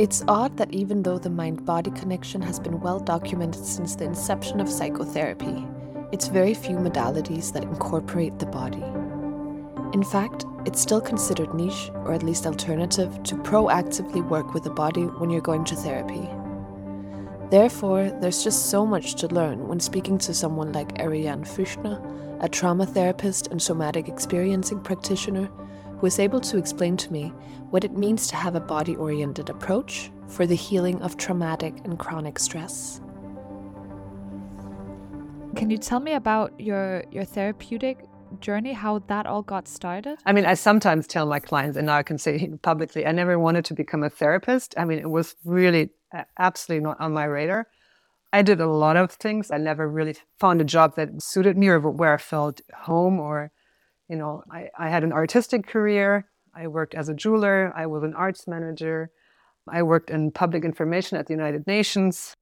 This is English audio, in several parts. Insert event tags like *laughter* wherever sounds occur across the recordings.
It's odd that even though the mind body connection has been well documented since the inception of psychotherapy, it's very few modalities that incorporate the body. In fact, it's still considered niche, or at least alternative, to proactively work with the body when you're going to therapy. Therefore, there's just so much to learn when speaking to someone like Ariane Fuechtner, a trauma therapist and somatic experiencing practitioner who is able to explain to me what it means to have a body oriented approach for the healing of traumatic and chronic stress. Can you tell me about your your therapeutic journey, how that all got started? I mean, I sometimes tell my clients, and now I can say publicly, I never wanted to become a therapist. I mean, it was really uh, absolutely not on my radar. I did a lot of things. I never really found a job that suited me or where I felt home or you know, I, I had an artistic career. I worked as a jeweler. I was an arts manager. I worked in public information at the United Nations.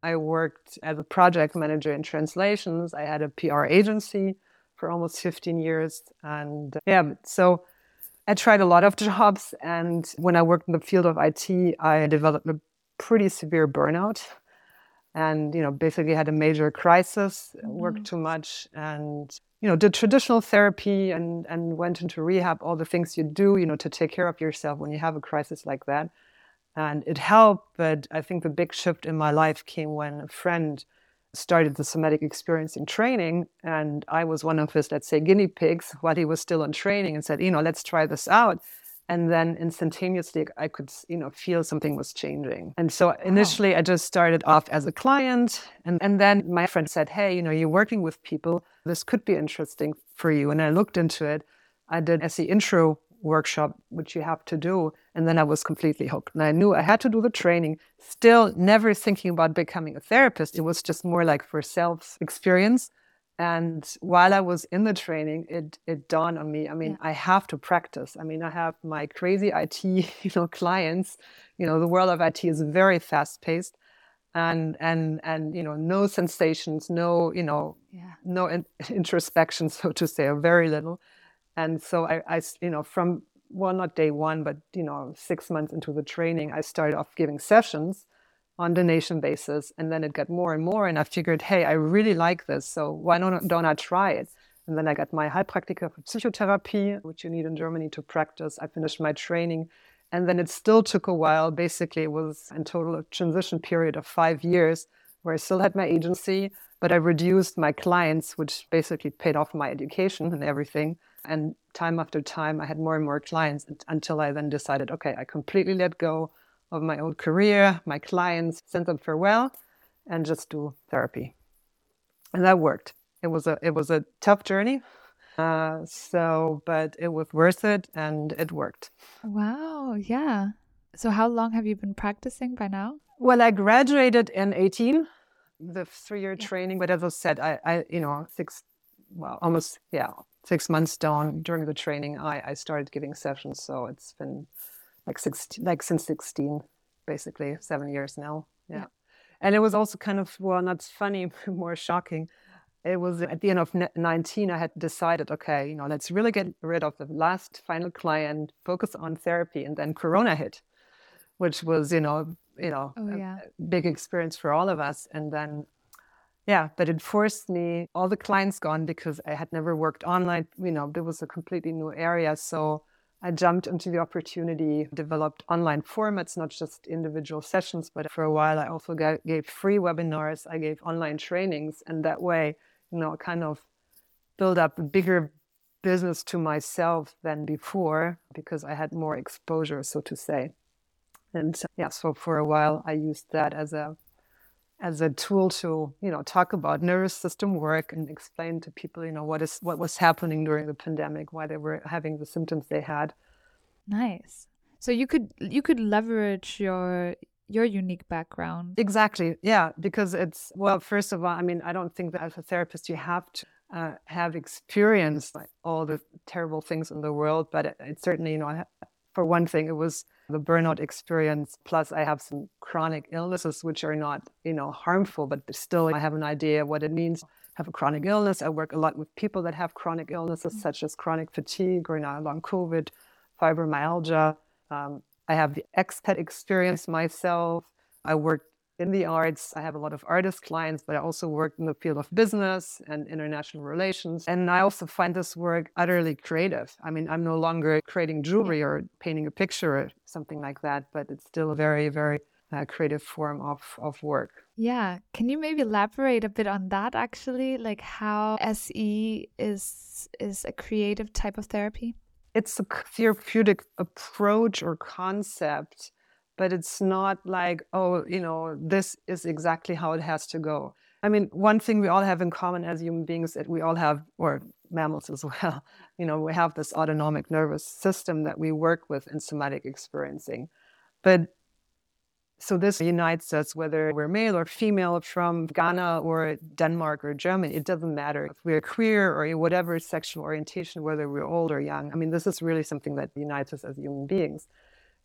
I worked as a project manager in translations. I had a PR agency for almost 15 years. And yeah, so I tried a lot of *laughs* jobs. And when I worked in the field of IT, I developed a pretty severe burnout and, you know, basically had a major crisis, mm-hmm. worked too much, and you know, did traditional therapy and, and went into rehab, all the things you do, you know, to take care of yourself when you have a crisis like that. And it helped, but I think the big shift in my life came when a friend started the somatic experiencing training. And I was one of his, let's say, guinea pigs while he was still in training and said, you know, let's try this out and then instantaneously i could you know feel something was changing. And so initially wow. i just started off as a client and, and then my friend said hey you know you're working with people. This could be interesting for you. And i looked into it. I did se intro workshop which you have to do and then i was completely hooked. And i knew i had to do the training still never thinking about becoming a therapist. It was just more like for self experience and while I was in the training, it it dawned on me. I mean, yeah. I have to practice. I mean, I have my crazy *laughs* IT, you know, clients. You know, the world of IT is very fast paced, and and and you know, no sensations, no you know, yeah. no in- *laughs* introspection, so to say, or very little. And so I, I, you know, from well, not day one, but you know, six months into the training, I started off giving sessions on donation basis. And then it got more and more. And I figured, hey, I really like this. So why don't, don't I try it? And then I got my Heilpraktiker for psychotherapy, which you need in Germany to practice. I finished my training. And then it still took a while. Basically, it was in total a transition period of five years where I still had my agency, but I reduced my clients, which basically paid off my education and everything. And time after time, I had more and more clients until I then decided, okay, I completely let go of my old career, my clients, send them farewell, and just do therapy. And that worked. It was a it was a tough journey. Uh, so, but it was worth it, and it worked. Wow! Yeah. So, how long have you been practicing by now? Well, I graduated in eighteen, the three-year yeah. training. But as I said, I, I, you know, six, well, almost, yeah, six months down during the training, I, I started giving sessions. So it's been like 16, like since 16, basically seven years now. Yeah. yeah. And it was also kind of, well, not funny, *laughs* more shocking. It was at the end of 19, I had decided, okay, you know, let's really get rid of the last final client, focus on therapy. And then Corona hit, which was, you know, you know, oh, yeah. a big experience for all of us. And then yeah, but it forced me, all the clients gone because I had never worked online. You know, it was a completely new area. So I jumped into the opportunity, developed online formats, not just individual sessions, but for a while I also gave free webinars, I gave online trainings, and that way, you know, kind of build up a bigger business to myself than before because I had more exposure, so to say. And yeah, so for a while I used that as a as a tool to you know talk about nervous system work and explain to people you know what is what was happening during the pandemic why they were having the symptoms they had. Nice. So you could you could leverage your your unique background. Exactly. Yeah because it's well first of all i mean i don't think that as a therapist you have to uh, have experienced like, all the terrible things in the world but it, it certainly you know for one thing it was the burnout experience. Plus, I have some chronic illnesses which are not, you know, harmful, but still, I have an idea what it means. Have a chronic illness. I work a lot with people that have chronic illnesses mm-hmm. such as chronic fatigue or now long COVID, fibromyalgia, um, I have the expat experience myself. I work in the arts. I have a lot of artist clients, but I also work in the field of business and international relations. And I also find this work utterly creative. I mean, I'm no longer creating jewelry or painting a picture or something like that, but it's still a very, very uh, creative form of, of work. Yeah. Can you maybe elaborate a bit on that actually? Like how SE is is a creative type of therapy? It's a therapeutic approach or concept but it's not like, oh, you know, this is exactly how it has to go. I mean, one thing we all have in common as human beings that we all have, or mammals as *laughs* well, you know, we have this autonomic nervous system that we work with in somatic experiencing. But so this unites us whether we're male or female from Ghana or Denmark or Germany. It doesn't matter if we're queer or whatever sexual orientation, whether we're old or young. I mean, this is really something that unites us as human beings.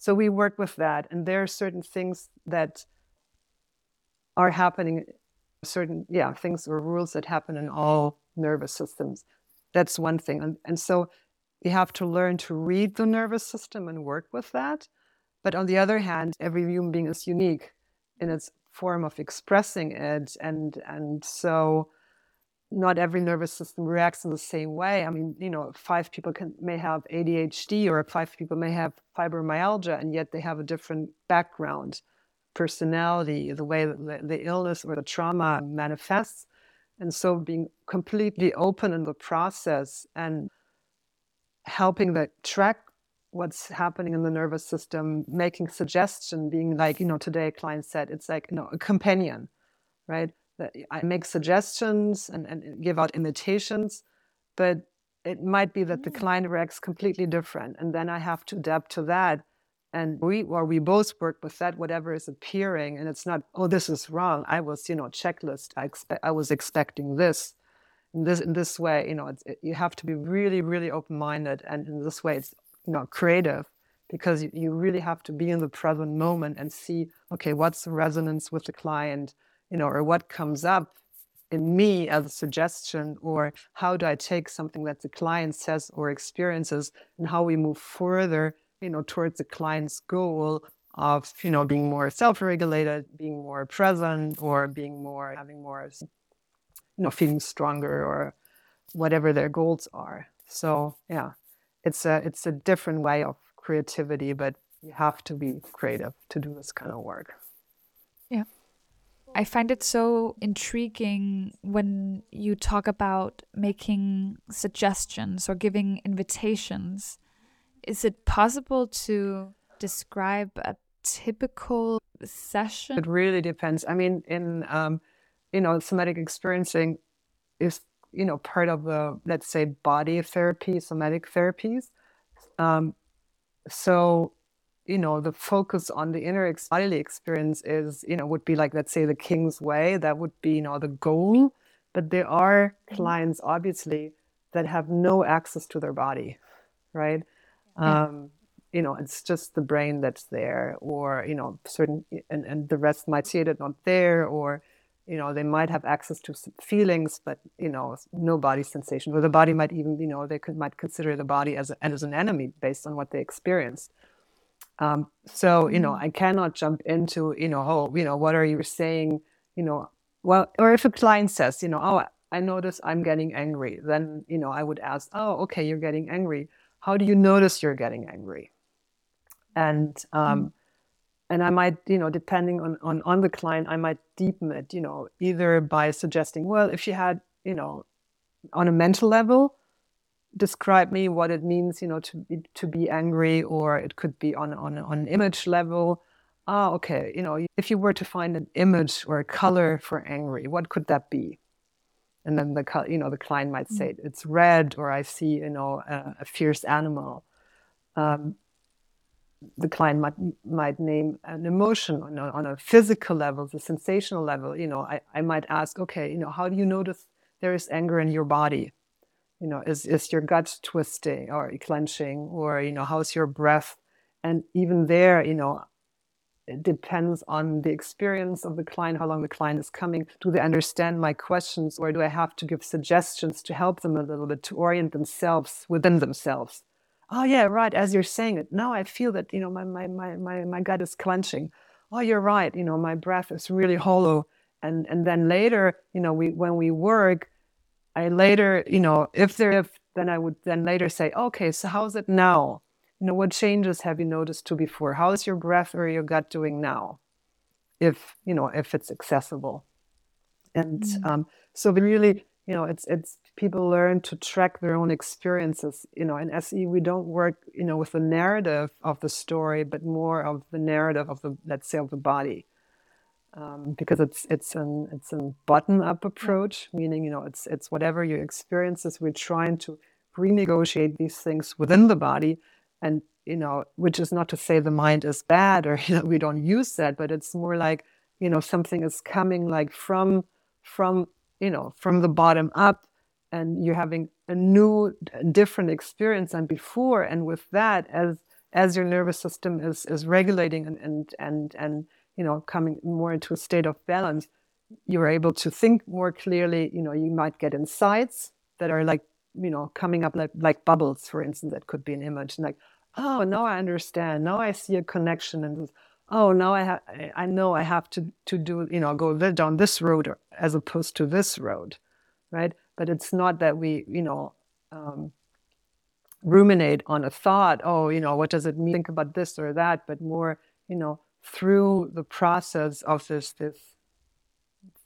So we work with that, and there are certain things that are happening, certain yeah things or rules that happen in all nervous systems. That's one thing, and and so you have to learn to read the nervous system and work with that. But on the other hand, every human being is unique in its form of expressing it, and and so not every nervous system reacts in the same way. I mean, you know, five people can may have ADHD or five people may have fibromyalgia, and yet they have a different background, personality, the way the, the illness or the trauma manifests. And so being completely open in the process and helping the track what's happening in the nervous system, making suggestion, being like, you know, today a client said it's like, you know, a companion, right? I make suggestions and, and give out invitations, but it might be that the mm. client reacts completely different. And then I have to adapt to that. And we or we both work with that, whatever is appearing. And it's not, oh, this is wrong. I was, you know, checklist. I expect I was expecting this. In this in this way, you know, it, you have to be really, really open-minded. And in this way, it's you know, creative because you, you really have to be in the present moment and see, okay, what's the resonance with the client? You know, or what comes up in me as a suggestion, or how do I take something that the client says or experiences and how we move further, you know, towards the client's goal of, you know, being more self-regulated, being more present, or being more having more, you know, feeling stronger or whatever their goals are. So yeah, it's a it's a different way of creativity, but you have to be creative to do this kind of work. Yeah. I find it so intriguing when you talk about making suggestions or giving invitations. Is it possible to describe a typical session? It really depends. I mean, in um, you know, somatic experiencing is you know part of the let's say body therapy, somatic therapies. Um, so you know the focus on the inner bodily experience is you know would be like let's say the king's way that would be you know the goal but there are mm-hmm. clients obviously that have no access to their body right yeah. um, you know it's just the brain that's there or you know certain and, and the rest might see it not there or you know they might have access to feelings but you know no body sensation or the body might even you know they could might consider the body as, a, as an enemy based on what they experienced um, so, you know, mm-hmm. I cannot jump into, you know, oh, you know, what are you saying? You know, well, or if a client says, you know, oh, I notice I'm getting angry, then, you know, I would ask, oh, okay, you're getting angry. How do you notice you're getting angry? And, um, mm. and I might, you know, depending on, on, on the client, I might deepen it, you know, either by suggesting, well, if she had, you know, on a mental level, describe me what it means, you know, to be, to be angry, or it could be on on on image level. Ah, okay, you know, if you were to find an image or a color for angry, what could that be? And then the you know the client might say mm. it's red, or I see you know a, a fierce animal. Um, the client might might name an emotion on a, on a physical level, the sensational level. You know, I, I might ask, okay, you know, how do you notice there is anger in your body? You know is, is your gut twisting or clenching or you know how's your breath and even there you know it depends on the experience of the client how long the client is coming do they understand my questions or do i have to give suggestions to help them a little bit to orient themselves within themselves oh yeah, right. As you're saying it, now I feel that you know my my my my, my gut is clenching. Oh, you're right. You know, my breath is really hollow. And and then later, you know, we when we work, I later, you know, if there if then I would then later say, okay, so how's it now? You know, what changes have you noticed to before? How is your breath or your gut doing now? If you know, if it's accessible. And mm-hmm. um, so we really, you know, it's it's people learn to track their own experiences. You know, in SE we don't work, you know, with the narrative of the story, but more of the narrative of the let's say of the body. Um, because it's it's an it's a bottom up approach, meaning you know it's it's whatever your experiences. We're trying to renegotiate these things within the body, and you know, which is not to say the mind is bad or *laughs* you know, we don't use that, but it's more like you know something is coming like from from you know from the bottom up and you're having a new different experience than before and with that as as your nervous system is is regulating and and and, and you know coming more into a state of balance you're able to think more clearly. You know you might get insights that are like you know coming up like, like bubbles for instance that could be an image. And like oh now i understand. Now i see a connection and oh now i have i know i have to to do you know go down this road as opposed to this road right? But it's not that we, you know, um, ruminate on a thought, oh, you know, what does it mean? Think about this or that, but more, you know, through the process of this, this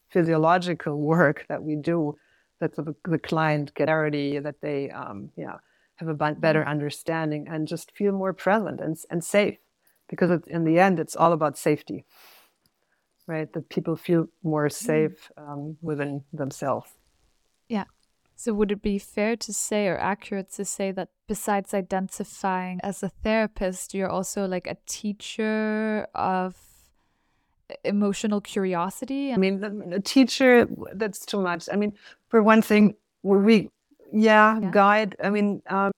physiological work that we do, that the, the client get clarity, that they, um, yeah, have a better mm-hmm. understanding and just feel more present and, and safe. Because it, in the end, it's all about safety, right? That people feel more mm-hmm. safe um, within themselves. Yeah. So, would it be fair to say or accurate to say that besides identifying as a therapist, you're also like a teacher of emotional curiosity? I mean, a teacher, that's too much. I mean, for one thing, we, yeah, yeah. guide. I mean, um,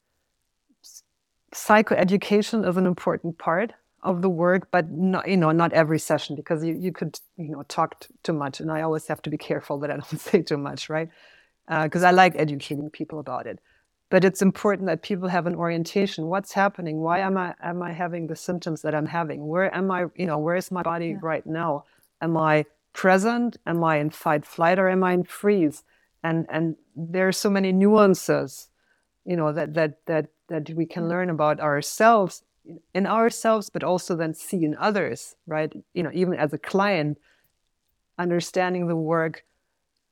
psychoeducation is an important part of the work, but not, you know, not every session because you, you could, you know, talk too much. And I always have to be careful that I don't *laughs* say too much, right? Because uh, I like educating people about it. But it's important that people have an orientation. What's happening? Why am I am I having the symptoms that I'm having? Where am I? You know, where is my body yeah. right now? Am I present? Am I in fight flight or am I in freeze? And and there are so many nuances, you know, that that that that we can learn about ourselves in ourselves, but also then see in others, right? You know, even as a client, understanding the work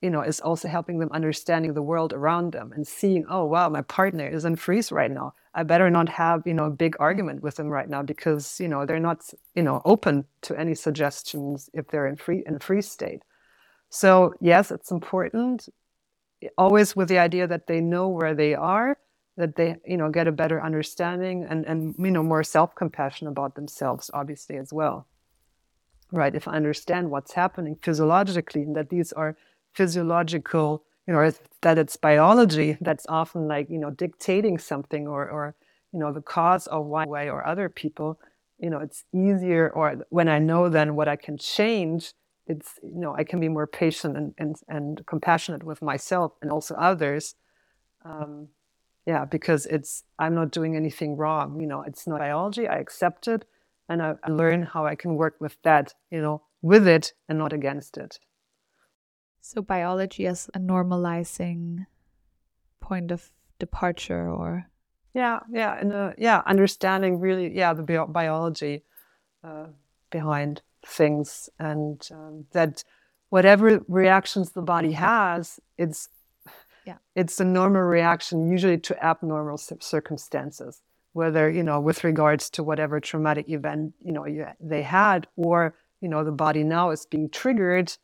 you know, is also helping them understanding the world around them and seeing, oh wow, my partner is in freeze right now. I better not have, you know, a big argument with them right now because, you know, they're not, you know, open to any suggestions if they're in free in freeze state. So yes, it's important, eh, always with the idea that they know where they are, that they, you know, get a better understanding and and you know more self-compassion about themselves, obviously as well. Right. If I understand what's happening physiologically and that these are physiological, you know, that it's biology that's often like, you know, dictating something or, or you know, the cause of one way or other people, you know, it's easier or when I know then what I can change, it's, you know, I can be more patient and, and, and compassionate with myself and also others. Um, yeah, because it's, I'm not doing anything wrong. You know, it's not biology. I accept it and I, I learn how I can work with that, you know, with it and not against it. So biology as a normalizing point of departure or? Yeah yeah and uh, yeah understanding really yeah the bi- biology uh, behind things and um, that whatever reactions the body has it's yeah. it's a normal reaction usually to abnormal circumstances whether you know with regards to whatever traumatic event you know you, they had or you know the body now is being triggered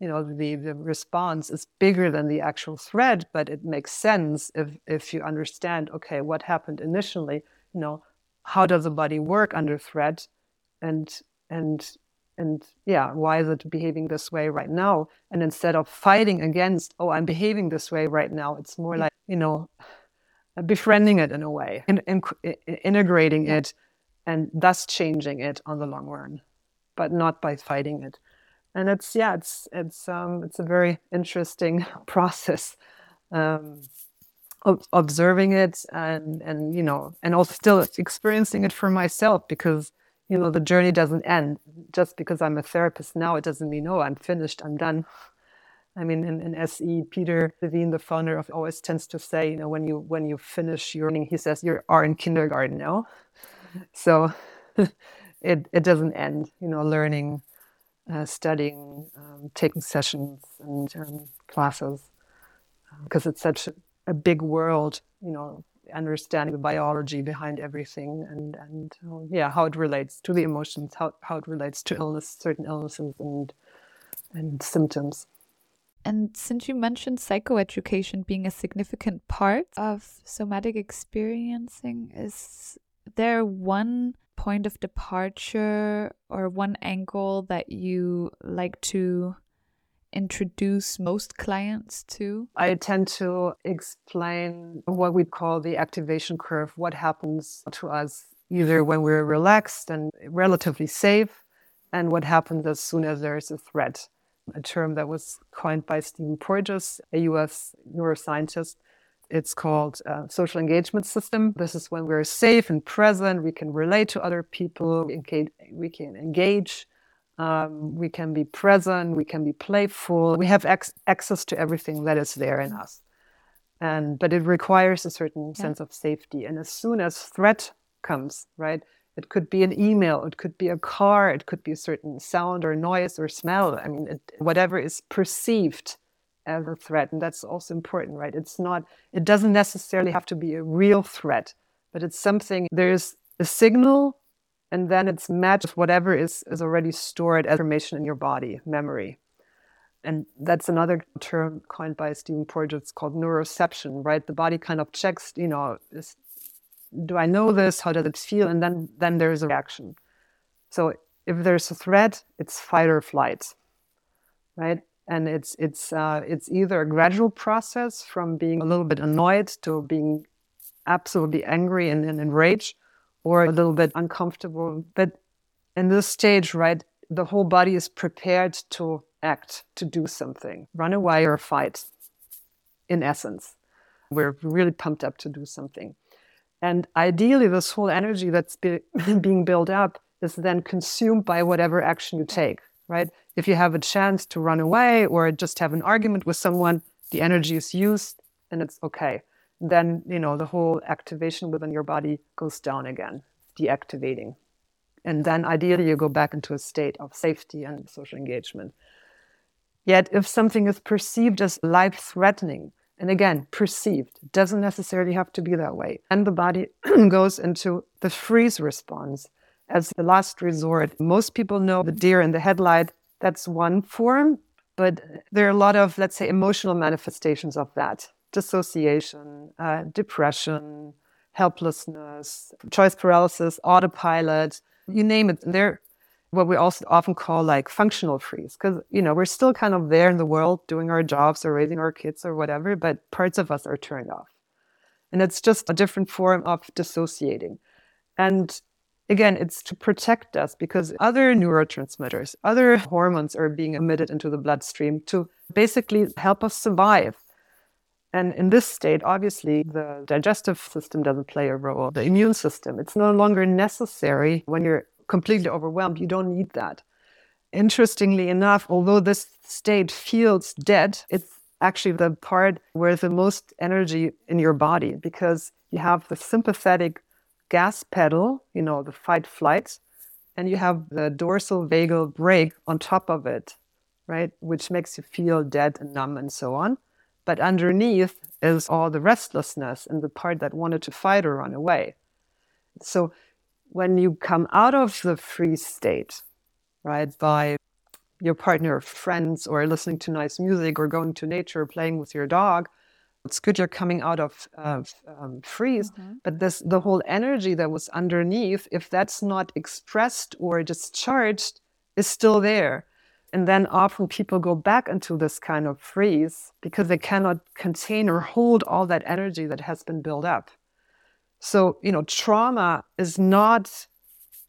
you know the, the response is bigger than the actual threat but it makes sense if if you understand okay what happened initially you know how does the body work under threat? And and and yeah why is it behaving this way right now? And instead of fighting against oh i'm behaving this way right now it's more like you know befriending it in a way and, and integrating it and thus changing it on the long run but not by fighting it and it's yeah it's it's um it's a very interesting *laughs* process um observing it and and you know and also still experiencing it for myself because you know the journey doesn't end. Just because i'm a therapist now it doesn't mean oh i'm finished i'm done. I mean in, in se peter levine the founder of always tends to say you know when you when you finish your learning he says you are in kindergarten now. So *laughs* it it doesn't end you know learning uh, studying um, taking sessions and um, classes because it's such a big world, you know, understanding the biology behind everything and and uh, yeah, how it relates to the emotions, how how it relates to illness, certain illnesses and and symptoms. And since you mentioned psychoeducation being a significant part of somatic experiencing, is there one point of departure or one angle that you like to introduce most clients to? I tend to explain what we call the activation curve, what happens to us either when we're relaxed and relatively safe, and what happens as soon as there's a threat. A term that was coined by Stephen Porges, a US neuroscientist. It's called uh, social engagement system. This is when we're safe and present, we can relate to other people, we can, we can engage um, we can be present, we can be playful, we have ex- access to everything that is there in us. And but it requires a certain yeah. sense of safety. And as soon as threat comes, right, it could be an email, it could be a car, it could be a certain sound or noise or smell. I mean, it, whatever is perceived as a threat, and that's also important, right? It's not, it doesn't necessarily have to be a real threat, but it's something. There's a signal and then it's matched with whatever is, is already stored as information in your body, memory. And that's another term coined by Stephen Porges. It's called neuroception, right? The body kind of checks, you know, is, do I know this? How does it feel? And then, then there's a reaction. So if there's a threat, it's fight or flight, right? And it's it's uh, it's either a gradual process from being a little bit annoyed to being absolutely angry and, and enraged, or a little bit uncomfortable. But in this stage, right, the whole body is prepared to act, to do something, run away or fight, in essence. We're really pumped up to do something. And ideally, this whole energy that's be, *laughs* being built up is then consumed by whatever action you take, right? If you have a chance to run away or just have an argument with someone, the energy is used and it's okay then you know the whole activation within your body goes down again, deactivating. And then ideally you go back into a state of safety and social engagement. Yet if something is perceived as life threatening, and again, perceived, doesn't necessarily have to be that way. And the body *clears throat* goes into the freeze response as the last resort. Most people know the deer in the headlight, that's one form, but there are a lot of, let's say, emotional manifestations of that. Dissociation, uh, depression, helplessness, choice paralysis, autopilot, you name it. They're what we also often call like functional freeze because you know we're still kind of there in the world doing our jobs or raising our kids or whatever but parts of us are turned off. And it's just a different form of dissociating. And again it's to protect us because other neurotransmitters other hormones are being emitted into the bloodstream to basically help us survive and in this state, obviously, the digestive system doesn't play a role, the immune system. It's no longer necessary when you're completely overwhelmed. You don't need that. Interestingly enough, although this state feels dead, it's actually the part where the most energy in your body because you have the sympathetic gas pedal, you know, the fight flight, and you have the dorsal vagal brake on top of it, right? Which makes you feel dead and numb and so on. But underneath is all the restlessness and the part that wanted to fight or run away. So when you come out of the freeze state, right, by your partner friends or listening to nice music or going to nature, or playing with your dog, it's good you're coming out of, of um, freeze. Mm-hmm. But this the whole energy that was underneath, if that's not expressed or discharged, is still there. And then often people go back into this kind of freeze because they cannot contain or hold all that energy that has been built up. So, you know, trauma is not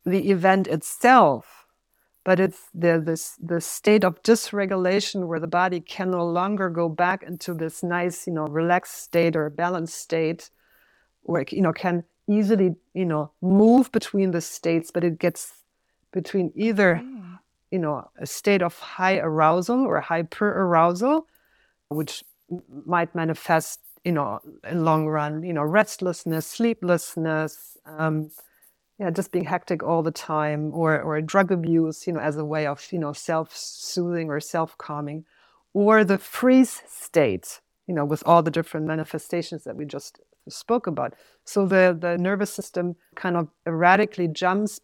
the event itself, but it's the this the state of dysregulation where the body can no longer go back into this nice, you know, relaxed state or balanced state, where it, you know can easily, you know, move between the states, but it gets between either, mm. you know, a state of high arousal or hyper arousal, which might manifest, you know, in long run, you know, restlessness, sleeplessness, um, yeah, just being hectic all the time, or or drug abuse, you know, as a way of you know self-soothing or self-calming, or the freeze state, you know, with all the different manifestations that we just spoke about. So the the nervous system kind of erratically jumps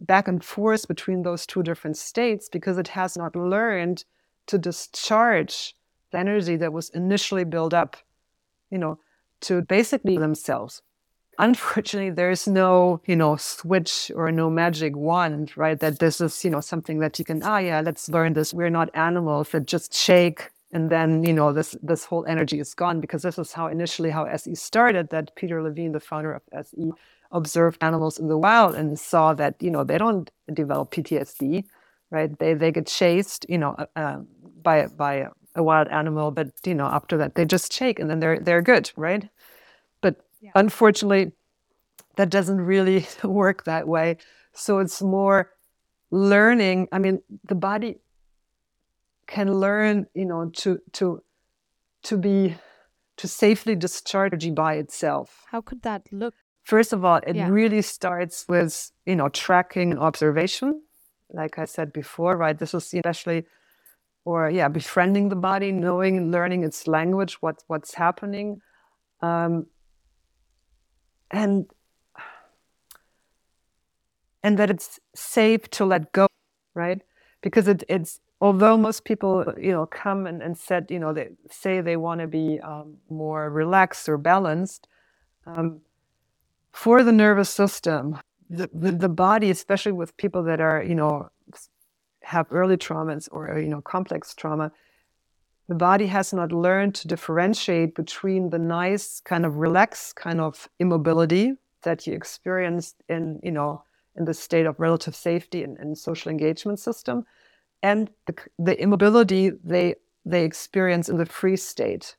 back and forth between those two different states because it has not learned to discharge the energy that was initially built up, you know, to basically themselves unfortunately there's no you know switch or no magic wand right? That this is you know something that you can ah oh, yeah let's learn this. We're not animals that just shake and then you know this this whole energy is gone. Because this is how initially how se started that peter levine the founder of se observed animals in the wild and saw that you know they don't develop ptsd right? They they get chased you know uh, uh by by a wild animal but you know after that they just shake and then they're they're good right yeah. Unfortunately, that doesn't really *laughs* work that way. So it's more learning. I mean, the body can learn, you know, to to to be to safely discharge energy by itself. How could that look? First of all, it yeah. really starts with, you know, tracking and observation. Like I said before, right? This is especially or yeah, befriending the body, knowing, and learning its language, what what's happening. Um, and and that it's safe to let go right? Because it, it's although most people you know come and, and said you know they say they want to be um, more relaxed or balanced um, for the nervous system the, the, the body especially with people that are you know have early traumas or you know complex trauma the body has not learned to differentiate between the nice kind of relaxed kind of immobility that you experienced in you know in the state of relative safety and, and social engagement system and the, the immobility they they experience in the free state.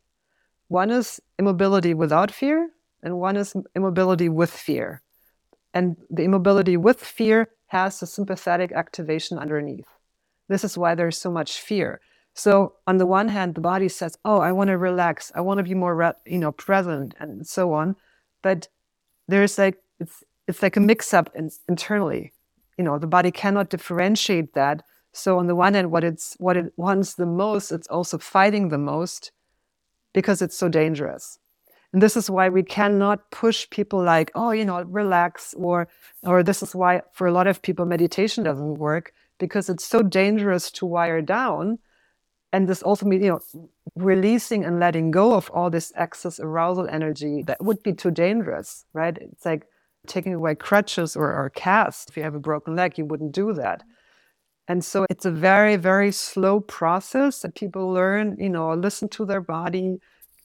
One is immobility without fear and one is immobility with fear. And the immobility with fear has a sympathetic activation underneath. This is why there's so much fear so on the one hand, the body says, "Oh, I want to relax. I want to be more, re- you know, present, and so on." But there's like it's it's like a mix-up in, internally. You know, the body cannot differentiate that. So on the one hand, what it's what it wants the most, it's also fighting the most because it's so dangerous. And this is why we cannot push people like, oh, you know, relax, or or this is why for a lot of people meditation doesn't work because it's so dangerous to wire down and this also means you know releasing and letting go of all this excess arousal energy that would be too dangerous right it's like taking away crutches or, or cast if you have a broken leg you wouldn't do that and so it's a very very slow process that people learn you know listen to their body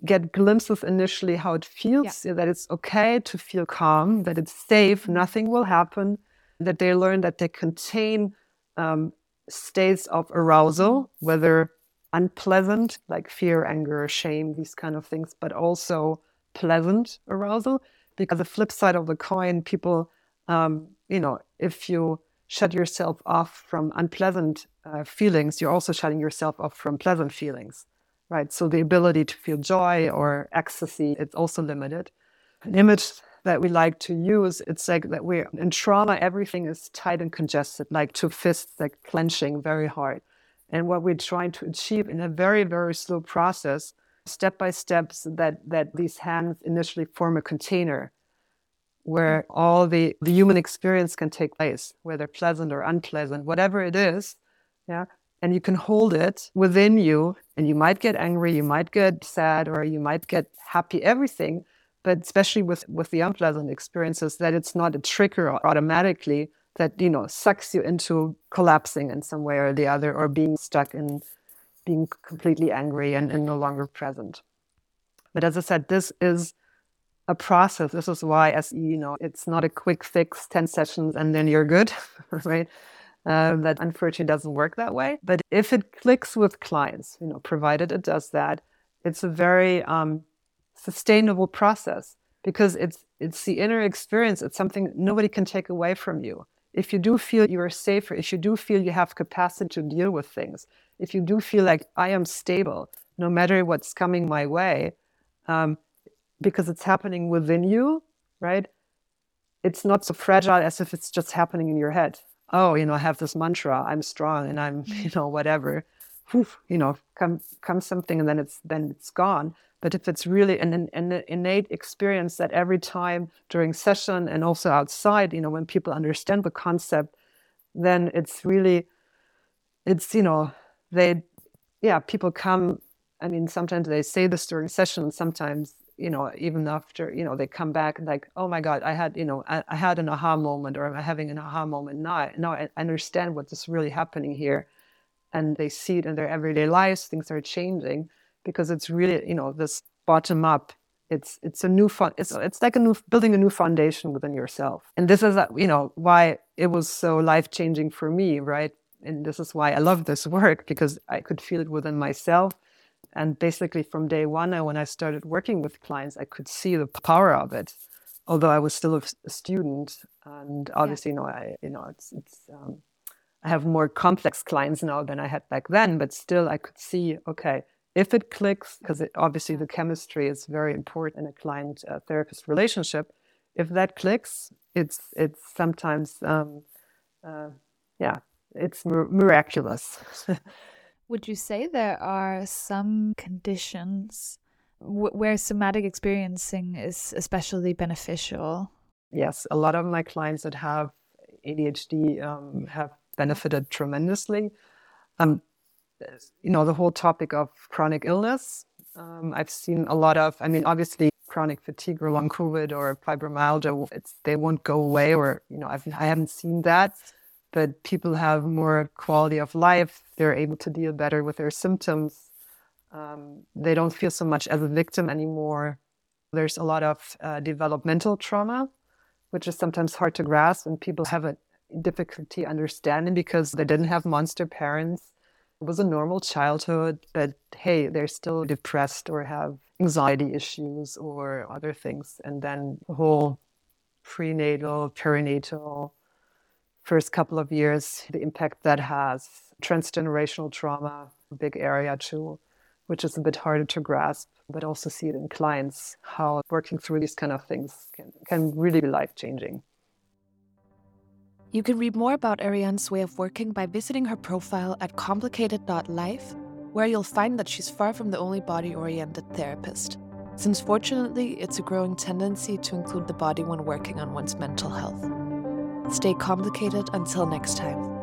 get glimpses initially how it feels yeah. that it's okay to feel calm that it's safe mm-hmm. nothing will happen that they learn that they contain um, states of arousal whether unpleasant, like fear, anger, shame, these kind of things, but also pleasant arousal. Because the flip side of the coin, people, um, you know, if you shut yourself off from unpleasant uh, feelings, you're also shutting yourself off from pleasant feelings, right? So the ability to feel joy or ecstasy, it's also limited. An image that we like to use, it's like that we're in trauma, everything is tight and congested, like two fists, like clenching very hard and what we're trying to achieve in a very, very slow process, step by steps that, that these hands initially form a container where mm. all the, the human experience can take place, whether pleasant or unpleasant, whatever it is. Yeah. And you can hold it within you, and you might get angry, you might get sad, or you might get happy, everything. But especially with, with the unpleasant experiences, that it's not a trigger automatically that you know sucks you into collapsing in some way or the other or being stuck in being completely angry and, and no longer present but as i said this is a process this is why as you know it's not a quick fix 10 sessions and then you're good *laughs* right Uh, that unfortunately doesn't work that way. But if it clicks with clients, you know, provided it does that, it's a very um, sustainable process because it's it's the inner experience. It's something nobody can take away from you. If you do feel you are safer, if you do feel you have capacity to deal with things, if you do feel like I am stable, no matter what's coming my way, um, because it's happening within you, right? It's not so fragile as if it's just happening in your head. Oh, you know, I have this mantra, I'm strong and I'm, *laughs* you know, whatever. Whew, you know, come come something and then it's then it's gone. But if it's really an, an, an innate experience that every time during session and also outside, you know, when people understand the concept, then it's really, it's, you know, they, yeah, people come. I mean, sometimes they say this during session, sometimes, you know, even after, you know, they come back and like, oh my God, I had, you know, I, I had an aha moment or I'm having an aha moment. Now, now I understand what is really happening here. And they see it in their everyday lives, things are changing because it's really you know this bottom up it's it's a new fun it's it's like a new building a new foundation within yourself. And this is you know why it was so life changing for me right? And this is why i love this work because i could feel it within myself. And basically from day one when i started working with clients i could see the power of it although i was still a student. And obviously yeah. you know i you know it's it's um, i have more complex clients now than i had back then but still i could see okay if it clicks, because obviously the chemistry is very important in a client uh, therapist relationship, if that clicks, it's it's sometimes um, uh, yeah, it's miraculous. *laughs* Would you say there are some conditions where somatic experiencing is especially beneficial? Yes, a lot of my clients that have ADHD um, have benefited tremendously. Um, you know, the whole topic of chronic illness. Um, I've seen a lot of, I mean, obviously chronic fatigue or long COVID or fibromyalgia, it's, they won't go away or, you know, I've, I haven't seen that, but people have more quality of life. They're able to deal better with their symptoms. Um, they don't feel so much as a victim anymore. There's a lot of uh, developmental trauma, which is sometimes hard to grasp and people have a difficulty understanding because they didn't have monster parents It was a normal childhood, but hey, they're still depressed or have anxiety issues or other things. And then the whole prenatal, perinatal, first couple of years, the impact that has, transgenerational trauma, big area too, which is a bit harder to grasp, but also see it in clients, how working through these kind of things can, can really be life changing. You can read more about Ariane's way of working by visiting her profile at complicated.life, where you'll find that she's far from the only body oriented therapist, since fortunately it's a growing tendency to include the body when working on one's mental health. Stay complicated until next time.